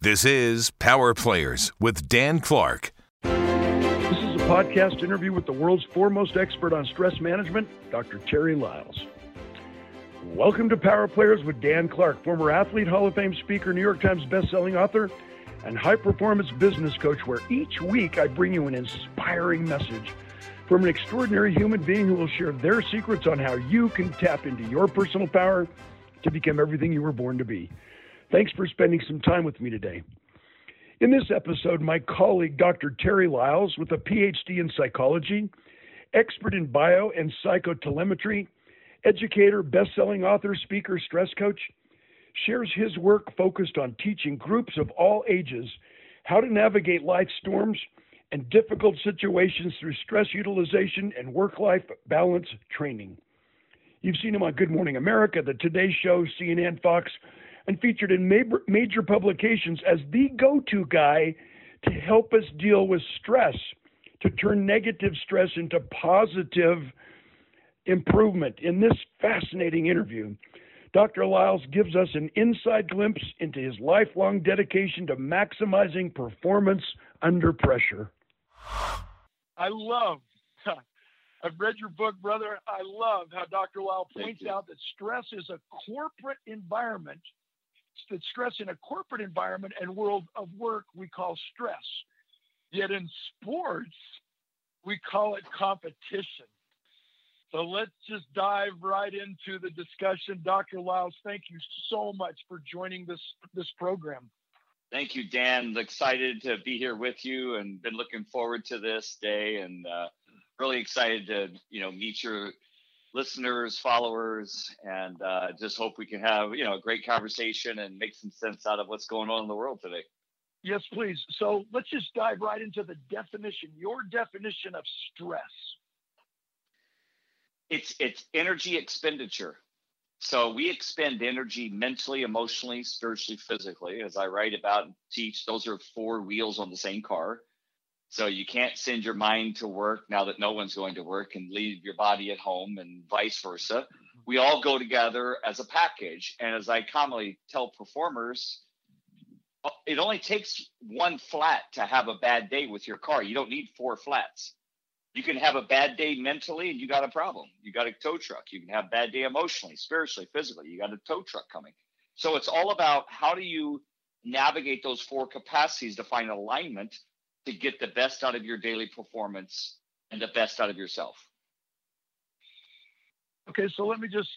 This is Power Players with Dan Clark. This is a podcast interview with the world's foremost expert on stress management, Dr. Terry Lyles. Welcome to Power Players with Dan Clark, former athlete, Hall of Fame speaker, New York Times bestselling author, and high performance business coach, where each week I bring you an inspiring message from an extraordinary human being who will share their secrets on how you can tap into your personal power to become everything you were born to be. Thanks for spending some time with me today. In this episode, my colleague, Dr. Terry Lyles, with a PhD in psychology, expert in bio and psychotelemetry, educator, best-selling author, speaker, stress coach, shares his work focused on teaching groups of all ages how to navigate life storms and difficult situations through stress utilization and work-life balance training. You've seen him on Good Morning America, The Today Show, CNN, Fox, and featured in major, major publications as the go to guy to help us deal with stress, to turn negative stress into positive improvement. In this fascinating interview, Dr. Lyles gives us an inside glimpse into his lifelong dedication to maximizing performance under pressure. I love, I've read your book, brother. I love how Dr. Lisle points out that stress is a corporate environment that stress in a corporate environment and world of work we call stress. Yet in sports, we call it competition. So let's just dive right into the discussion. Dr. Lyles, thank you so much for joining this this program. Thank you, Dan. Excited to be here with you, and been looking forward to this day, and uh, really excited to you know meet your listeners, followers, and uh, just hope we can have you know a great conversation and make some sense out of what's going on in the world today. Yes, please. So let's just dive right into the definition. Your definition of stress. It's it's energy expenditure. So we expend energy mentally, emotionally, spiritually, physically. As I write about and teach, those are four wheels on the same car. So you can't send your mind to work now that no one's going to work and leave your body at home and vice versa. Mm-hmm. We all go together as a package. And as I commonly tell performers, uh, it only takes one flat to have a bad day with your car. You don't need four flats. You can have a bad day mentally and you got a problem. You got a tow truck. You can have a bad day emotionally, spiritually, physically. You got a tow truck coming. So it's all about how do you navigate those four capacities to find alignment to get the best out of your daily performance and the best out of yourself. Okay, so let me just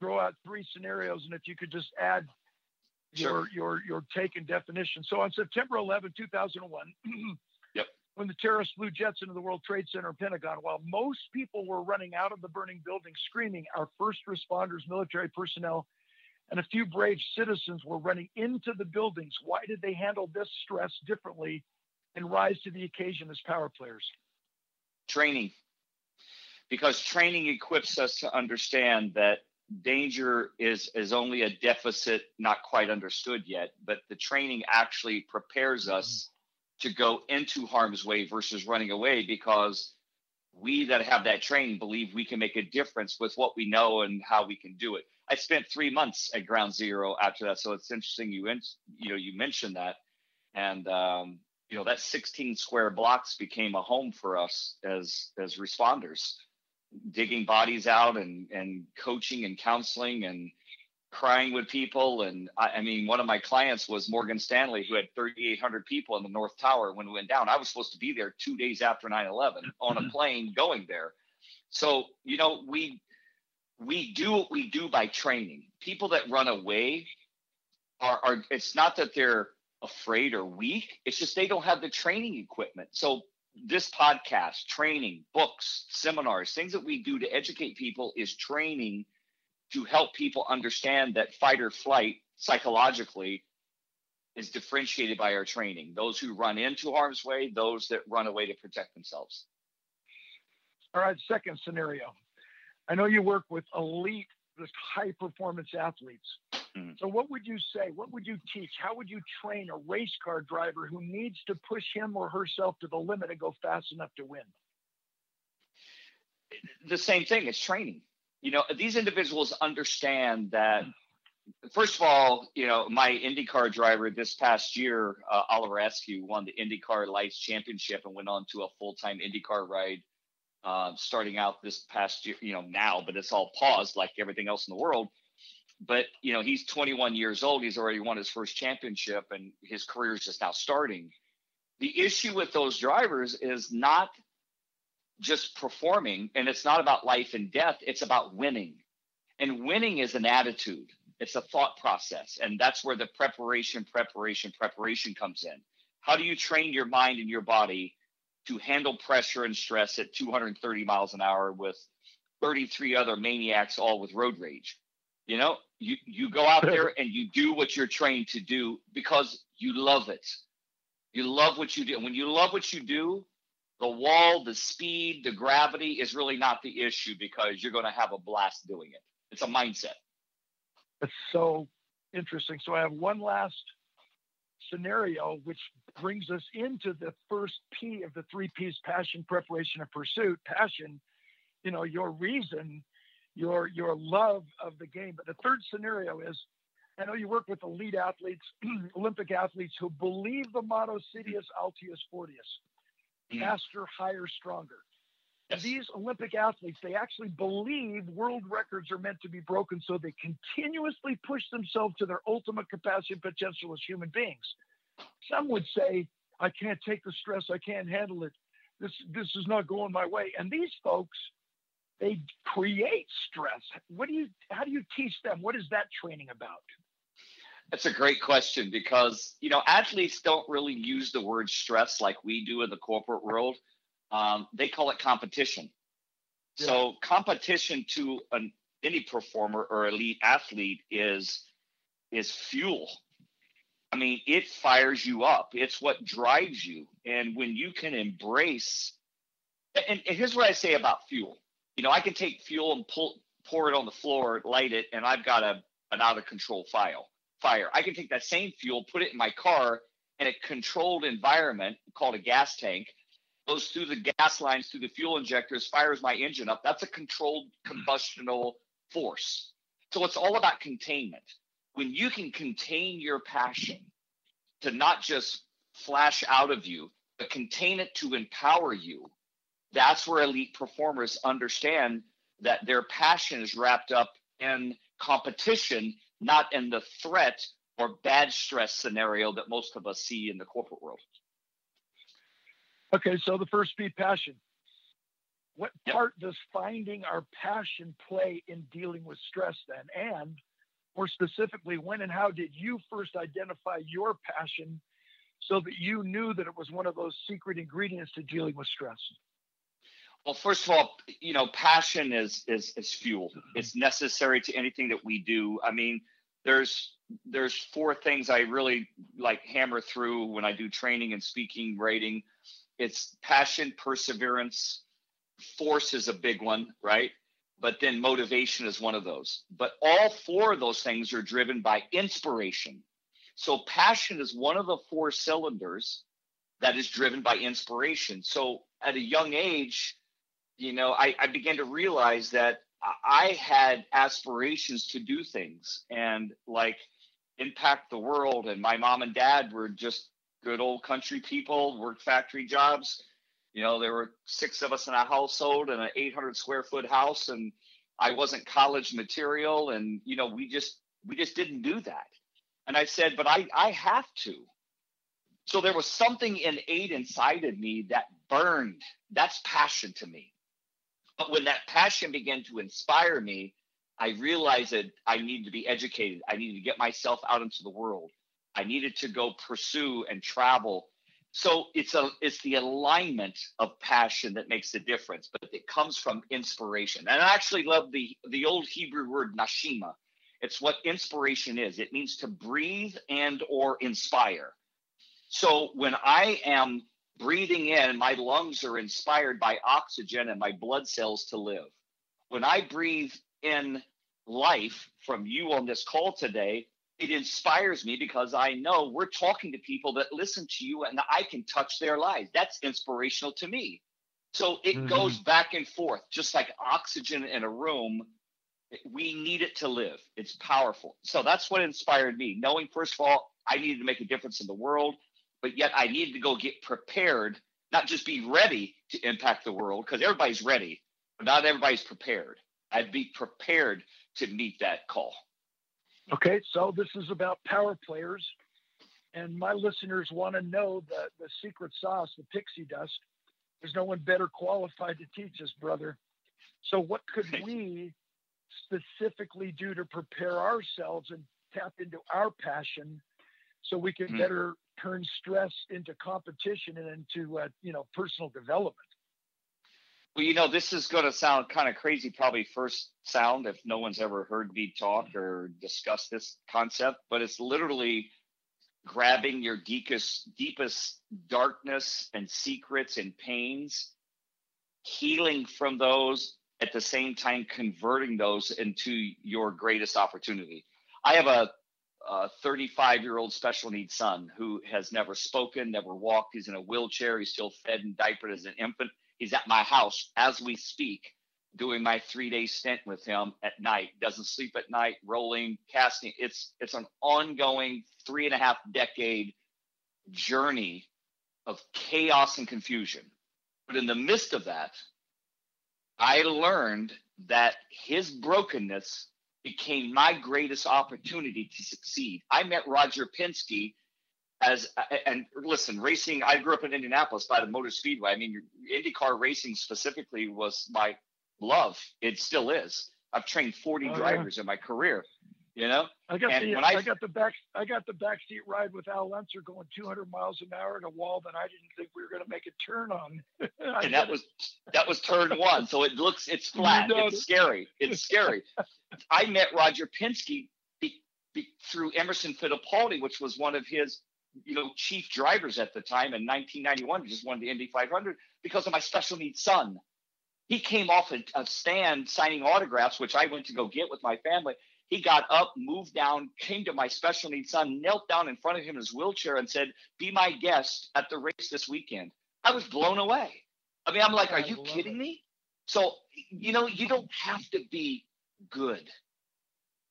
throw out three scenarios, and if you could just add your sure. your your take and definition. So on September 11, 2001, yep. when the terrorists flew jets into the World Trade Center and Pentagon, while most people were running out of the burning building screaming, our first responders, military personnel, and a few brave citizens were running into the buildings. Why did they handle this stress differently and rise to the occasion as power players? Training. Because training equips us to understand that danger is is only a deficit not quite understood yet, but the training actually prepares us to go into harm's way versus running away because we that have that training believe we can make a difference with what we know and how we can do it. I spent three months at Ground Zero after that, so it's interesting you in you know you mentioned that, and um, you know that 16 square blocks became a home for us as as responders digging bodies out and and coaching and counseling and crying with people. And I, I, mean one of my clients was morgan stanley who had 3800 people in the north tower when we went down. I was supposed to be there two days after 9-11 on a mm-hmm. plane going there. So you know we we do what we do by training. People that run away are, are it's not that they're afraid or weak. It's just they don't have the training equipment. So this podcast, training, books, seminars, things that we do to educate people is training to help people understand that fight or flight psychologically is differentiated by our training. Those who run into harm's way, those that run away to protect themselves. All right, second scenario. I know you work with elite, just high performance athletes. Mm-hmm. So, what would you say? What would you teach? How would you train a race car driver who needs to push him or herself to the limit and go fast enough to win? The same thing. It's training. You know, these individuals understand that first of all, you know, my IndyCar driver this past year, uh, Oliver Askew, won the IndyCar Lights Championship and went on to a full time IndyCar ride uh, starting out this past year, you know, now, but it's all paused like everything else in the world. But, you know, he's 21 years old. He's already won his first championship and his career is just now starting. The issue with those drivers is not just performing and it's not about life and death, it's about winning. And winning is an attitude it's a thought process. And that's where the preparation, preparation, preparation comes in. How do you train your mind and your body to handle pressure and stress at 230 miles an hour with 33 other maniacs, all with road rage? You know, you, you go out there and you do what you're trained to do because you love it. You love what you do. And when you love what you do, the wall, the speed, the gravity is really not the issue because you're going to have a blast doing it. It's a mindset. It's so interesting. So I have one last scenario, which brings us into the first P of the three P's passion, preparation, and pursuit. Passion, you know, your reason, your your love of the game. But the third scenario is I know you work with elite athletes, Olympic athletes who believe the motto Citius Altius Fortius, mm. faster, higher, stronger. Yes. These Olympic athletes, they actually believe world records are meant to be broken, so they continuously push themselves to their ultimate capacity and potential as human beings. Some would say, I can't take the stress, I can't handle it. This this is not going my way. And these folks, they create stress. What do you how do you teach them? What is that training about? That's a great question because you know athletes don't really use the word stress like we do in the corporate world um, they call it competition. Yeah. So competition to an any performer or elite athlete is is fuel. I mean, it fires you up. It's what drives you. And when you can embrace, and, and here's what I say about fuel. You know, I can take fuel and pull, pour it on the floor, light it, and I've got a an out of control fire. Fire. I can take that same fuel, put it in my car, in a controlled environment called a gas tank, goes through the gas lines, through the fuel injectors, fires my engine up. That's a controlled combustional force. So it's all about containment. When you can contain your passion to not just flash out of you, but contain it to empower you, that's where elite performers understand that their passion is wrapped up in competition, not in the threat or bad stress scenario that most of us see in the corporate world. Okay, so the first P, passion. What yep. part does finding our passion play in dealing with stress then? And more specifically, when and how did you first identify your passion so that you knew that it was one of those secret ingredients to dealing with stress? Well, first of all, you know, passion is is is fuel. It's necessary to anything that we do. I mean, there's there's four things I really like hammer through when I do training and speaking, writing it's passion, perseverance, force is a big one, right? But then motivation is one of those. But all four of those things are driven by inspiration. So passion is one of the four cylinders that is driven by inspiration. So at a young age, you know, I, I began to realize that I had aspirations to do things and like impact the world. And my mom and dad were just good old country people, worked factory jobs. You know, there were six of us in a household in an 800 square foot house, and I wasn't college material, and you know, we just we just didn't do that. And I said, but I I have to. So there was something innate inside of me that burned. That's passion to me. But when that passion began to inspire me, I realized that I needed to be educated. I needed to get myself out into the world. I needed to go pursue and travel. So it's a it's the alignment of passion that makes the difference, but it comes from inspiration. And I actually love the the old Hebrew word nashima. It's what inspiration is. It means to breathe and or inspire. So when I am breathing in, my lungs are inspired by oxygen and my blood cells to live. When I breathe in life from you on this call today, it inspires me because I know we're talking to people that listen to you and I can touch their lives. That's inspirational to me. So it mm-hmm. goes back and forth, just like oxygen in a room. We need it to live. It's powerful. So that's what inspired me, knowing, first of all, I needed to make a difference in the world, but yet I needed to go get prepared, not just be ready to impact the world, because everybody's ready, but not everybody's prepared. I'd be prepared to meet that call. Okay, so this is about power players, and my listeners want to know the, the secret sauce, the pixie dust. There's no one better qualified to teach us, brother. So, what could we specifically do to prepare ourselves and tap into our passion so we can mm-hmm. better turn stress into competition and into uh, you know personal development? Well, you know, this is going to sound kind of crazy, probably first sound if no one's ever heard me talk or discuss this concept, but it's literally grabbing your deepest, deepest darkness and secrets and pains, healing from those, at the same time converting those into your greatest opportunity. I have a 35 year old special needs son who has never spoken, never walked. He's in a wheelchair. He's still fed and diapered as an infant. He's at my house as we speak, doing my three day stint with him at night. Doesn't sleep at night, rolling, casting. It's it's an ongoing three and a half decade journey of chaos and confusion. But in the midst of that, I learned that his brokenness became my greatest opportunity to succeed. I met Roger Penske as and listen, racing. I grew up in Indianapolis by the Motor Speedway. I mean, IndyCar racing specifically was my love. It still is. I've trained 40 oh, drivers yeah. in my career. You know, I got and the I, I, got the back I got the backseat ride with Al Unser going 200 miles an hour at a wall that I didn't think we were going to make a turn on. and that was that was turn one, so it looks it's flat. It's scary. It's scary. I met Roger Penske be, be, through Emerson Fittipaldi, which was one of his you know, chief drivers at the time in 1991, he just won the Indy 500 because of my special needs son. He came off a, a stand signing autographs, which I went to go get with my family. He got up, moved down, came to my special needs son, knelt down in front of him in his wheelchair, and said, "Be my guest at the race this weekend." I was blown away. I mean, I'm like, "Are you kidding it. me?" So, you know, you don't have to be good.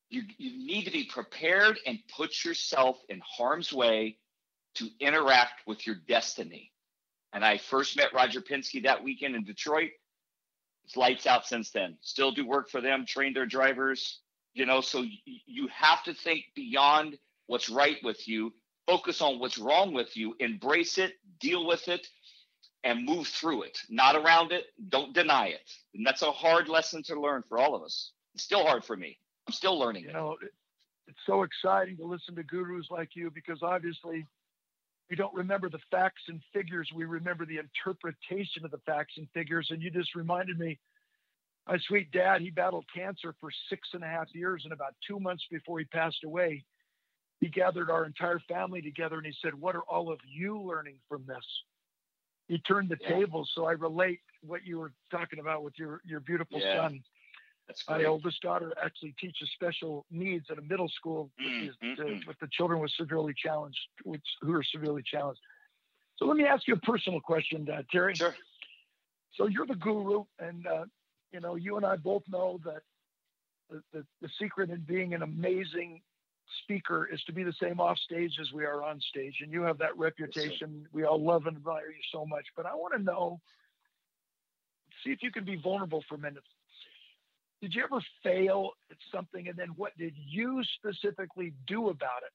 You, you need to be prepared and put yourself in harm's way to interact with your destiny. And I first met Roger Penske that weekend in Detroit. It's lights out since then. Still do work for them, train their drivers, you know, so you have to think beyond what's right with you, focus on what's wrong with you, embrace it, deal with it, and move through it, not around it. Don't deny it. And that's a hard lesson to learn for all of us. It's still hard for me. I'm still learning you know, it's so exciting to listen to gurus like you because obviously we don't remember the facts and figures. We remember the interpretation of the facts and figures. And you just reminded me, my sweet dad, he battled cancer for six and a half years. And about two months before he passed away, he gathered our entire family together and he said, What are all of you learning from this? He turned the yeah. tables. So I relate what you were talking about with your, your beautiful yeah. son. My oldest daughter actually teaches special needs at a middle school mm, with, mm, with the children with severely challenged, with, who are severely challenged. So let me ask you a personal question, uh, Terry. Sure. So you're the guru, and uh, you know you and I both know that the, the, the secret in being an amazing speaker is to be the same off stage as we are on stage, and you have that reputation. Yes, we all love and admire you so much. But I want to know, see if you can be vulnerable for a minute. Did you ever fail at something? And then what did you specifically do about it?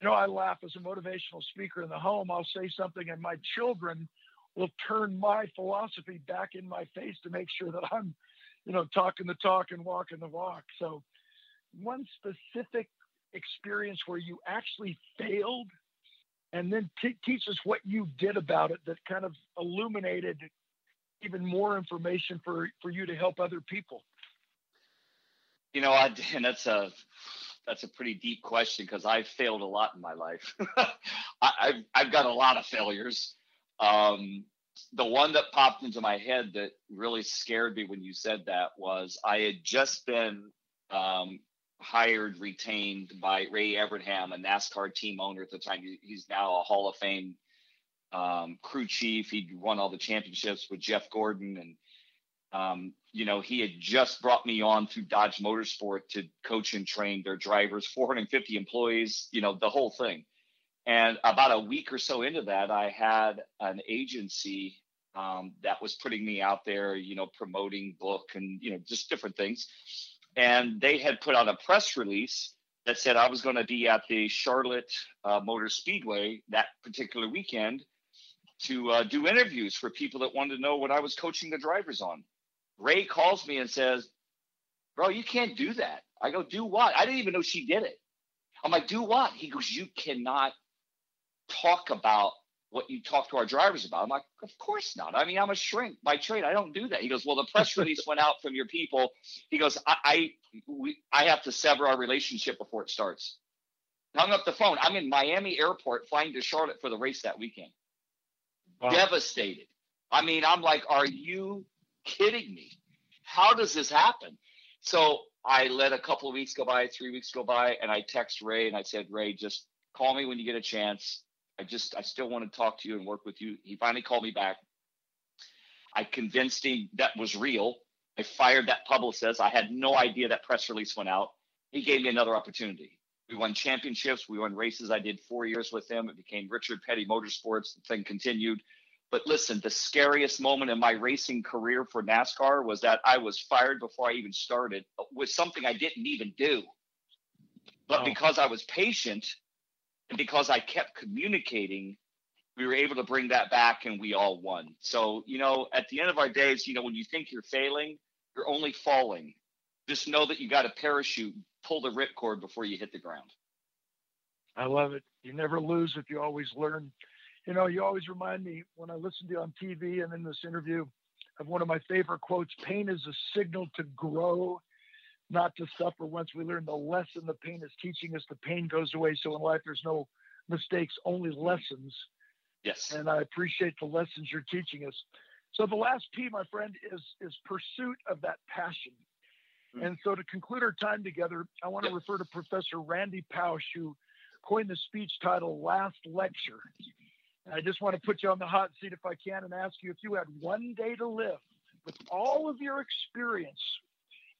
You know i laugh as a motivational speaker in the home. I'll say something and my children will turn my philosophy back in my face to make sure that i'm you know talking the talk and walking the walk so one specific experience where you actually failed and then t- teach us what you did about it that kind of illuminated even more information for for you to help other people you know, I, and that's a that's a pretty deep question because I've failed a lot in my life. I, have I've got a lot of failures. Um, the one that popped into my head that really scared me when you said that was I had just been um, hired, retained by Ray Evernham, a NASCAR team owner at the time. He's now a Hall of Fame um, crew chief. He'd won all the championships with Jeff Gordon, and Um, you know, he had just brought me on through Dodge Motorsport to coach and train their drivers, 450 employees, you know, the whole thing. And about a week or so into that, I had an agency um, that was putting me out there, you know, promoting book and, you know, just different things. And they had put out a press release that said I was going to be at the Charlotte uh, Motor Speedway that particular weekend to uh, do interviews for people that wanted to know what I was coaching the drivers on. Ray calls me and says, Bro, you can't do that. I go, Do what? I didn't even know she did it. I'm like, Do what? He goes, You cannot talk about what you talk to our drivers about. I'm like, Of course not. I mean, I'm a shrink by trade. I don't do that. He goes, Well, the press release went out from your people. He goes, I, I, we, I have to sever our relationship before it starts. Hung up the phone. I'm in Miami airport flying to Charlotte for the race that weekend. Wow. Devastated. I mean, I'm like, Are you kidding me? How does this happen? So I let a couple of weeks go by, three weeks go by, and I text Ray and I said, Ray, just call me when you get a chance. I just, I still want to talk to you and work with you. He finally called me back. I convinced him that was real. I fired that publicist. I had no idea that press release went out. He gave me another opportunity. We won championships. We won races. I did four years with him. It became Richard Petty Motorsports. The thing continued. But listen, the scariest moment in my racing career for NASCAR was that I was fired before I even started with something I didn't even do. But oh. because I was patient and because I kept communicating, we were able to bring that back and we all won. So, you know, at the end of our days, you know, when you think you're failing, you're only falling. Just know that you got a parachute, pull the ripcord before you hit the ground. I love it. You never lose if you always learn you know, you always remind me when I listen to you on TV and in this interview of one of my favorite quotes pain is a signal to grow, not to suffer. Once we learn the lesson the pain is teaching us, the pain goes away. So in life, there's no mistakes, only lessons. Yes. And I appreciate the lessons you're teaching us. So the last P, my friend, is is pursuit of that passion. Mm-hmm. And so to conclude our time together, I want to yep. refer to Professor Randy Pausch, who coined the speech title Last Lecture. And I just want to put you on the hot seat if I can and ask you if you had one day to live with all of your experience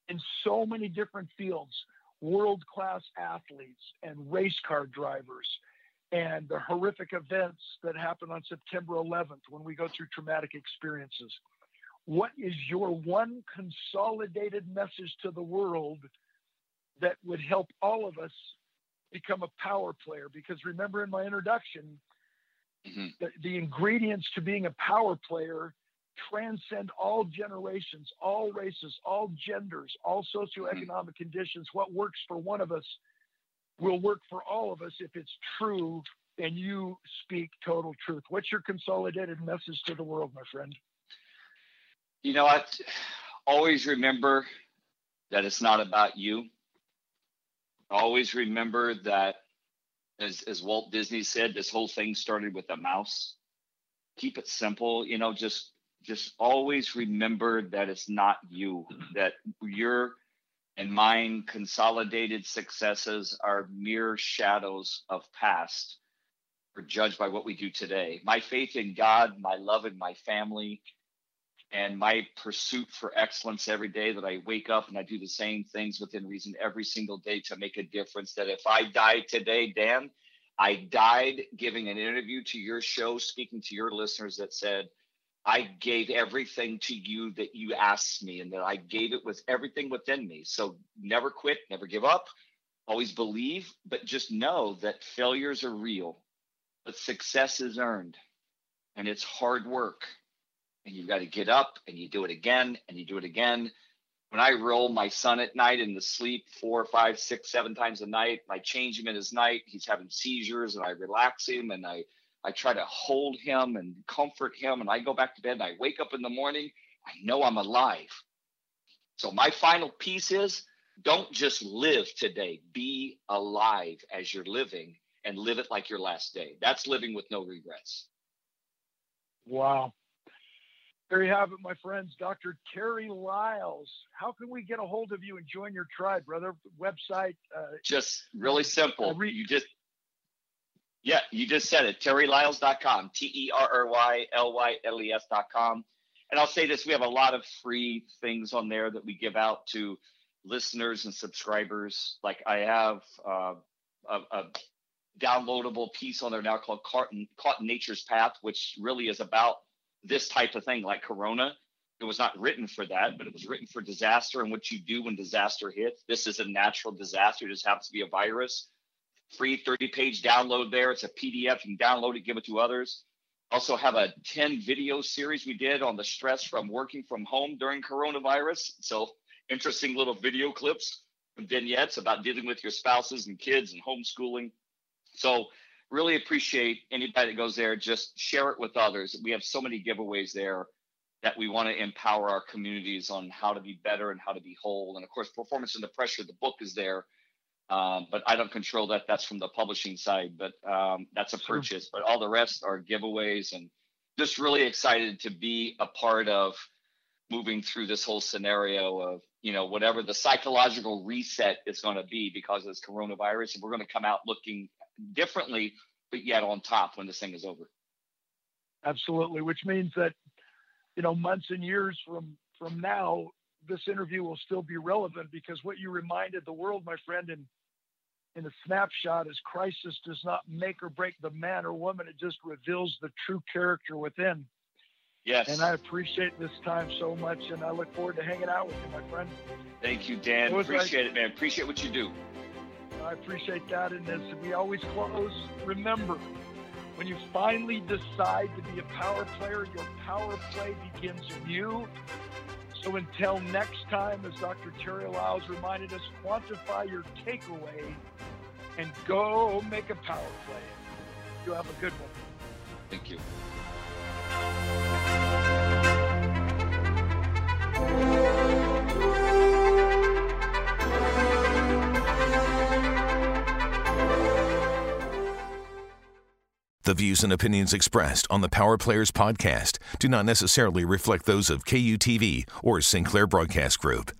in so many different fields, world class athletes and race car drivers, and the horrific events that happen on September 11th when we go through traumatic experiences. What is your one consolidated message to the world that would help all of us become a power player? Because remember in my introduction, Mm-hmm. The, the ingredients to being a power player transcend all generations, all races, all genders, all socioeconomic conditions. What works for one of us will work for all of us if it's true and you speak total truth. What's your consolidated message to the world, my friend? You know, I always remember that it's not about you. Always remember that as as Walt Disney said, this whole thing started with a mouse. Keep it simple, you know, just just always remember that it's not you, that your and mine consolidated successes are mere shadows of past. We're judged by what we do today. My faith in God, my love in my family, and my pursuit for excellence every day that I wake up and I do the same things within reason every single day to make a difference. That if I die today, Dan, I died giving an interview to your show, speaking to your listeners that said, I gave everything to you that you asked me, and that I gave it with everything within me. So never quit, never give up, always believe, but just know that failures are real, but success is earned, and it's hard work and you've got to get up and you do it again and you do it again. When I roll my son at night in the sleep four, five, six, seven times a night, I change him in his night. He's having seizures and I relax him and I, I try to hold him and comfort him. And I go back to bed and I wake up in the morning. I know I'm alive. So my final piece is don't just live today, be alive as you're living and live it like your last day. That's living with no regrets. Wow. There you have it, my friends. Dr. Terry Lyles. How can we get a hold of you and join your tribe, brother? Website? Uh, just really simple. Re- you just, yeah, you just said it. TerryLyles.com. T E R R Y L Y L E S.com. and I'll say this: we have a lot of free things on there that we give out to listeners and subscribers. Like I have uh, a, a, downloadable piece on there now called Caught in, Caught in Nature's Path, which really is about this type of thing, like Corona. It was not written for that, but it was written for disaster and what you do when disaster hits. This is a natural disaster. It just happens to be a virus. Free 30 page download there. It's a PDF. You can download it, give it to others. Also, have a 10 video series we did on the stress from working from home during coronavirus. So, interesting little video clips and vignettes about dealing with your spouses and kids and homeschooling. So, really appreciate anybody that goes there. Just share it with others. We have so many giveaways there that we want to empower our communities on how to be better and how to be whole. And of course, performance under pressure, the book is there. Um, but I don't control that. That's from the publishing side, but um, that's a purchase. But all the rest are giveaways, and just really excited to be a part of moving through this whole scenario of you know whatever the psychological reset is going to be because of this coronavirus, and we're going to come out looking differently, but yet on top when this thing is over. Absolutely, which means that you know, months and years from from now, this interview will still be relevant because what you reminded the world, my friend, in in a snapshot is crisis does not make or break the man or woman. It just reveals the true character within. Yes. And I appreciate this time so much, and I look forward to hanging out with you, my friend. Thank you, Dan. Appreciate like, it, man. Appreciate what you do. I appreciate that. And as we always close, remember when you finally decide to be a power player, your power play begins in you. So until next time, as Dr. Terry Lyles reminded us, quantify your takeaway and go make a power play. You have a good one. Thank you. The views and opinions expressed on the Power Players podcast do not necessarily reflect those of KUTV or Sinclair Broadcast Group.